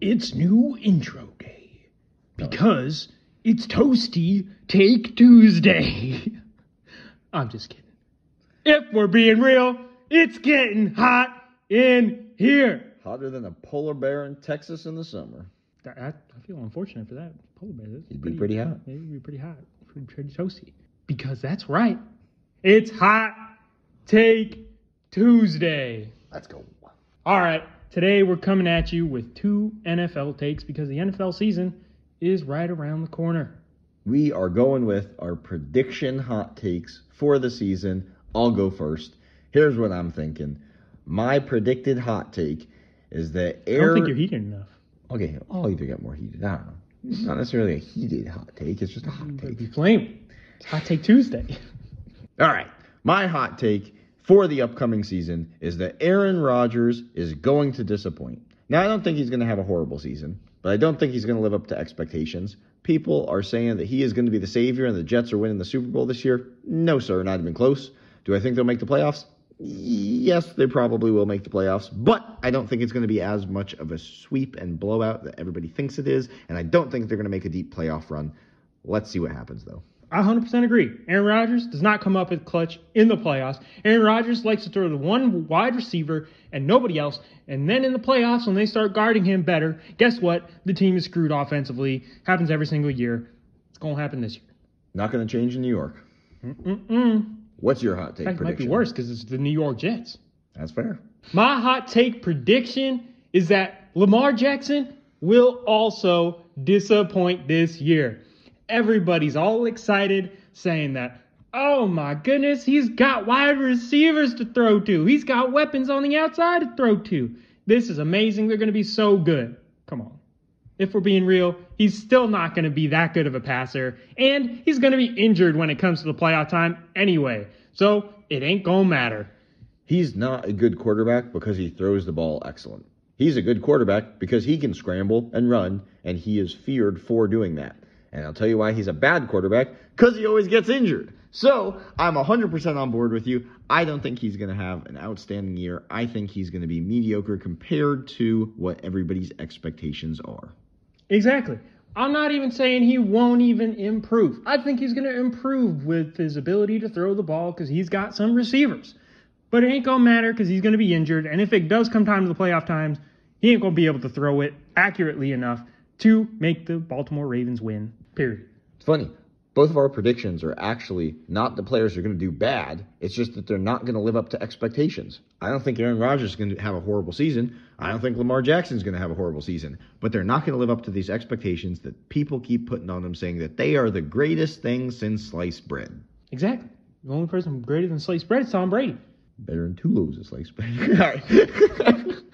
It's new intro day. Oh, because it's Toasty Take Tuesday. I'm just kidding. If we're being real, it's getting hot in here. Hotter than a polar bear in Texas in the summer. I, I I feel unfortunate for that polar bear. That's He'd be pretty hot. He'd be pretty hot. Pretty, pretty toasty. Because that's right. It's Hot Take Tuesday. Let's go. All right, today we're coming at you with two NFL takes because the NFL season is right around the corner. We are going with our prediction hot takes for the season. I'll go first. Here's what I'm thinking. My predicted hot take is that I air. don't think you're heated enough. Okay, I'll either get more heated. I don't know. It's not necessarily a heated hot take. It's just a hot take. be flame. It's Hot Take Tuesday. All right. My hot take for the upcoming season is that Aaron Rodgers is going to disappoint. Now, I don't think he's going to have a horrible season, but I don't think he's going to live up to expectations. People are saying that he is going to be the savior and the Jets are winning the Super Bowl this year. No, sir, not even close. Do I think they'll make the playoffs? Yes, they probably will make the playoffs, but I don't think it's going to be as much of a sweep and blowout that everybody thinks it is, and I don't think they're going to make a deep playoff run. Let's see what happens, though. I 100% agree. Aaron Rodgers does not come up with clutch in the playoffs. Aaron Rodgers likes to throw to one wide receiver and nobody else. And then in the playoffs, when they start guarding him better, guess what? The team is screwed offensively. Happens every single year. It's going to happen this year. Not going to change in New York. Mm-mm. What's your hot take fact, it might be prediction? worse because it's the New York Jets. That's fair. My hot take prediction is that Lamar Jackson will also disappoint this year. Everybody's all excited saying that, oh my goodness, he's got wide receivers to throw to. He's got weapons on the outside to throw to. This is amazing. They're going to be so good. Come on. If we're being real, he's still not going to be that good of a passer, and he's going to be injured when it comes to the playoff time anyway. So it ain't going to matter. He's not a good quarterback because he throws the ball excellent. He's a good quarterback because he can scramble and run, and he is feared for doing that. And I'll tell you why he's a bad quarterback because he always gets injured. So I'm 100% on board with you. I don't think he's going to have an outstanding year. I think he's going to be mediocre compared to what everybody's expectations are. Exactly. I'm not even saying he won't even improve. I think he's going to improve with his ability to throw the ball because he's got some receivers. But it ain't going to matter because he's going to be injured. And if it does come time to the playoff times, he ain't going to be able to throw it accurately enough to make the Baltimore Ravens win, period. It's funny. Both of our predictions are actually not the players are going to do bad. It's just that they're not going to live up to expectations. I don't think Aaron Rodgers is going to have a horrible season. I don't think Lamar Jackson is going to have a horrible season. But they're not going to live up to these expectations that people keep putting on them, saying that they are the greatest thing since sliced bread. Exactly. The only person greater than sliced bread is Tom Brady. Better than two loaves of sliced bread.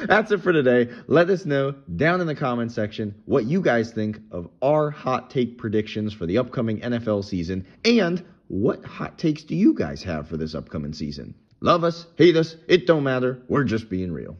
That's it for today. Let us know down in the comment section what you guys think of our hot take predictions for the upcoming NFL season and what hot takes do you guys have for this upcoming season. Love us, hate us, it don't matter. We're just being real.